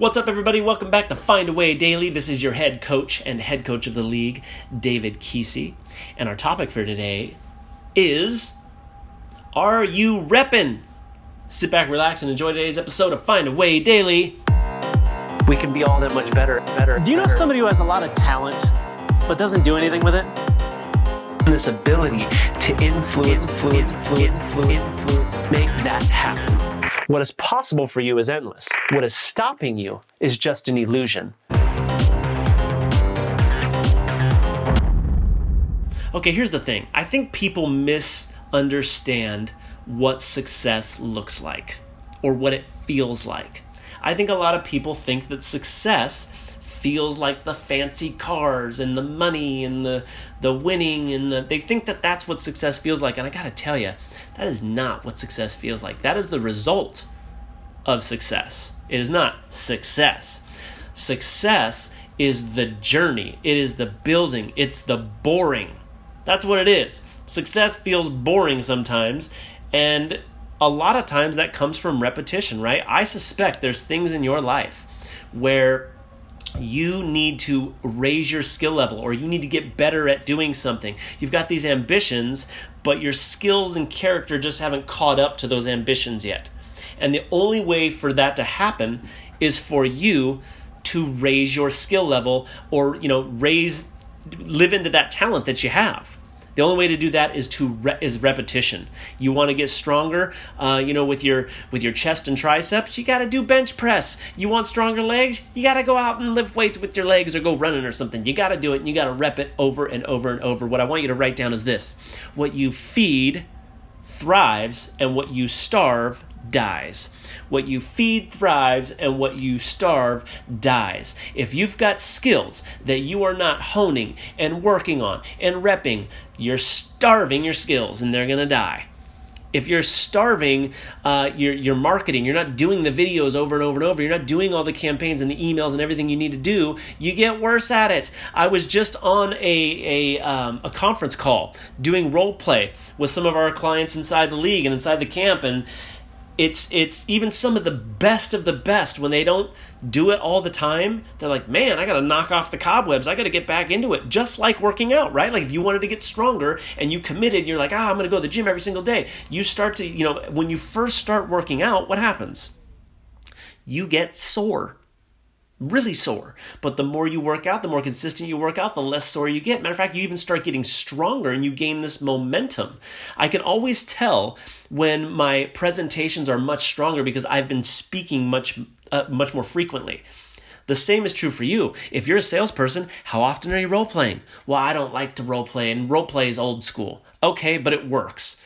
What's up, everybody? Welcome back to Find a Way Daily. This is your head coach and head coach of the league, David Keesee. And our topic for today is Are you reppin'? Sit back, relax, and enjoy today's episode of Find a Way Daily. We can be all that much better, better. Do you know better. somebody who has a lot of talent but doesn't do anything with it? this ability to influence, influence, influence, influence, influence, make that happen. What is possible for you is endless. What is stopping you is just an illusion. Okay, here's the thing. I think people misunderstand what success looks like or what it feels like. I think a lot of people think that success feels like the fancy cars and the money and the the winning and the they think that that's what success feels like. And I got to tell you that is not what success feels like. That is the result of success. It is not success. Success is the journey. It is the building. It's the boring. That's what it is. Success feels boring sometimes and a lot of times that comes from repetition right? I suspect there's things in your life where you need to raise your skill level or you need to get better at doing something. You've got these ambitions, but your skills and character just haven't caught up to those ambitions yet. And the only way for that to happen is for you to raise your skill level or, you know, raise live into that talent that you have. The only way to do that is to re- is repetition. You want to get stronger, uh, you know, with your with your chest and triceps. You got to do bench press. You want stronger legs. You got to go out and lift weights with your legs or go running or something. You got to do it and you got to rep it over and over and over. What I want you to write down is this: what you feed thrives, and what you starve dies. What you feed thrives, and what you starve dies. If you've got skills that you are not honing and working on and repping, you're starving your skills and they're going to die. If you're starving uh, your, your marketing, you're not doing the videos over and over and over, you're not doing all the campaigns and the emails and everything you need to do, you get worse at it. I was just on a, a, um, a conference call doing role play with some of our clients inside the league and inside the camp, and it's it's even some of the best of the best when they don't do it all the time they're like man i gotta knock off the cobwebs. I gotta get back into it. Just like working out right? Like if you wanted to get stronger and you committed and you're like ah i'm gonna go to the gym every single day. You start to you know when you first start working out what happens? You get sore really sore. But the more you work out, the more consistent you work out, the less sore you get. Matter of fact, you even start getting stronger and you gain this momentum. I can always tell when my presentations are much stronger because I've been speaking much uh, much more frequently. The same is true for you. If you're a salesperson, how often are you role playing? Well, I don't like to role play, and role play is old school. Okay, but it works.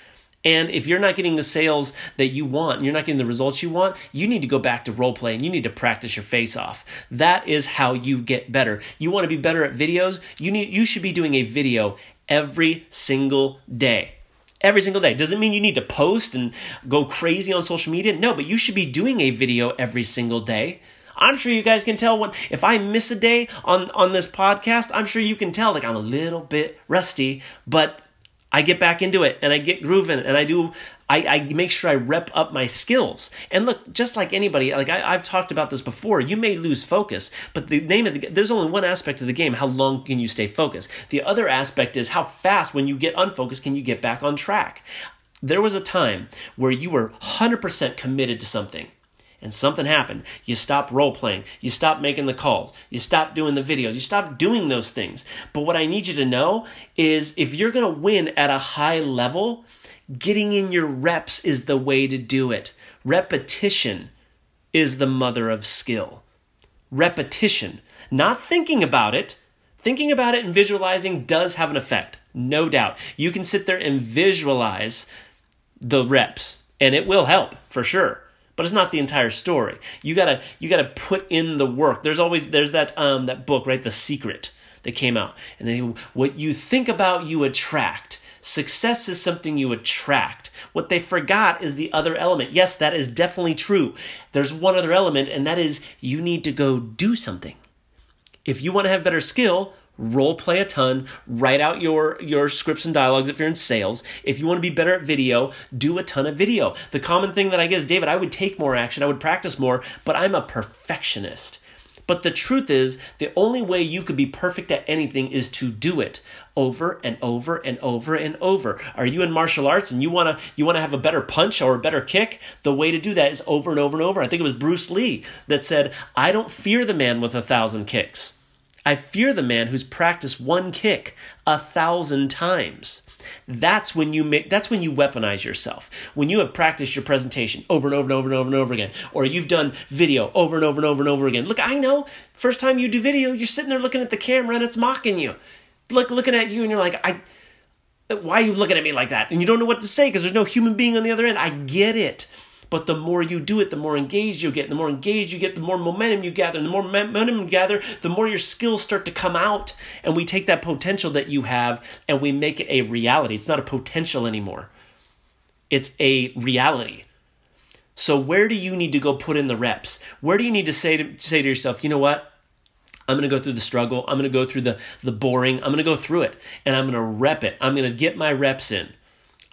And if you're not getting the sales that you want, you're not getting the results you want, you need to go back to role play and you need to practice your face off. That is how you get better. You want to be better at videos? You need you should be doing a video every single day. Every single day. Doesn't mean you need to post and go crazy on social media. No, but you should be doing a video every single day. I'm sure you guys can tell when if I miss a day on on this podcast, I'm sure you can tell like I'm a little bit rusty, but I get back into it and I get grooving and I do I, I make sure I rep up my skills. And look, just like anybody, like I, have talked about this before, you may lose focus, but the name of the there's only one aspect of the game: how long can you stay focused? The other aspect is how fast, when you get unfocused, can you get back on track? There was a time where you were 100% committed to something and something happened. You stop role playing. You stop making the calls. You stop doing the videos. You stop doing those things. But what I need you to know is if you're going to win at a high level, getting in your reps is the way to do it. Repetition is the mother of skill. Repetition, not thinking about it. Thinking about it and visualizing does have an effect, no doubt. You can sit there and visualize the reps, and it will help for sure but it's not the entire story. You gotta you gotta put in the work. There's always there's that um that book right, The Secret that came out, and then what you think about you attract. Success is something you attract. What they forgot is the other element. Yes, that is definitely true. There's one other element, and that is you need to go do something. If you want to have better skill, role play a ton write out your your scripts and dialogues if you're in sales if you want to be better at video do a ton of video the common thing that i get is david i would take more action i would practice more but i'm a perfectionist but the truth is, the only way you could be perfect at anything is to do it over and over and over and over. Are you in martial arts and you want to you want to have a better punch or a better kick? The way to do that is over and over and over. I think it was Bruce Lee that said, "I don't fear the man with a thousand kicks. I fear the man who's practiced one kick a thousand times." That's when you make, that's when you weaponize yourself. When you have practiced your presentation over and over and over and over and over again, or you've done video over and over and over and over again. Look, I know. First time you do video, you're sitting there looking at the camera and it's mocking you. Look, looking at you, and you're like, I. Why are you looking at me like that? And you don't know what to say because there's no human being on the other end. I get it. But the more you do it, the more engaged you get. The more engaged you get, the more momentum you gather. And the more momentum you gather, the more your skills start to come out. And we take that potential that you have and we make it a reality. It's not a potential anymore, it's a reality. So where do you need to go put in the reps? Where do you need to say to say to yourself, you know what? I'm going to go through the struggle. I'm going to go through the the boring. I'm going to go through it and I'm going to rep it. I'm going to get my reps in.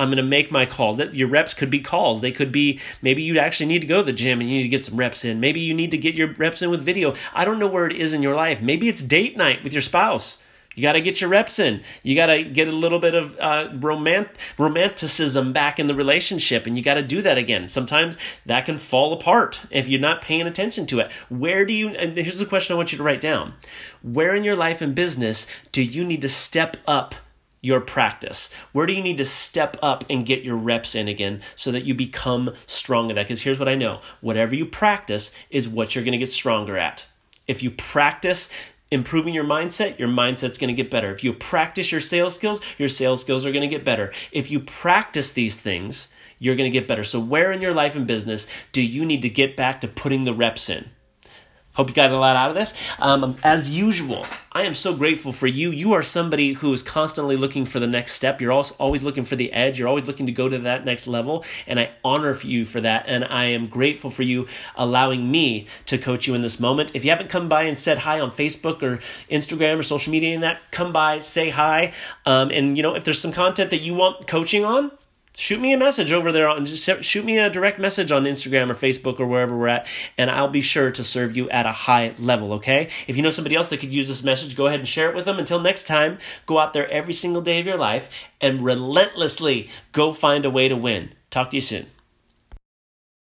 I'm going to make my calls. That your reps could be calls. They could be maybe you actually need to go to the gym and you need to get some reps in. Maybe you need to get your reps in with video. I don't know where it is in your life. Maybe it's date night with your spouse. You got to get your reps in. You got to get a little bit of uh, romant- romanticism back in the relationship, and you got to do that again. Sometimes that can fall apart if you're not paying attention to it. Where do you, and here's the question I want you to write down Where in your life and business do you need to step up your practice? Where do you need to step up and get your reps in again so that you become strong at that? Because here's what I know whatever you practice is what you're going to get stronger at. If you practice improving your mindset, your mindset's going to get better. If you practice your sales skills, your sales skills are going to get better. If you practice these things, you're going to get better. So, where in your life and business do you need to get back to putting the reps in? Hope you got a lot out of this. Um, as usual, I am so grateful for you. You are somebody who is constantly looking for the next step. You're also always looking for the edge. You're always looking to go to that next level. And I honor you for that. And I am grateful for you allowing me to coach you in this moment. If you haven't come by and said hi on Facebook or Instagram or social media and that, come by, say hi. Um, and, you know, if there's some content that you want coaching on, shoot me a message over there on just shoot me a direct message on Instagram or Facebook or wherever we're at and I'll be sure to serve you at a high level, okay? If you know somebody else that could use this message, go ahead and share it with them. Until next time, go out there every single day of your life and relentlessly go find a way to win. Talk to you soon.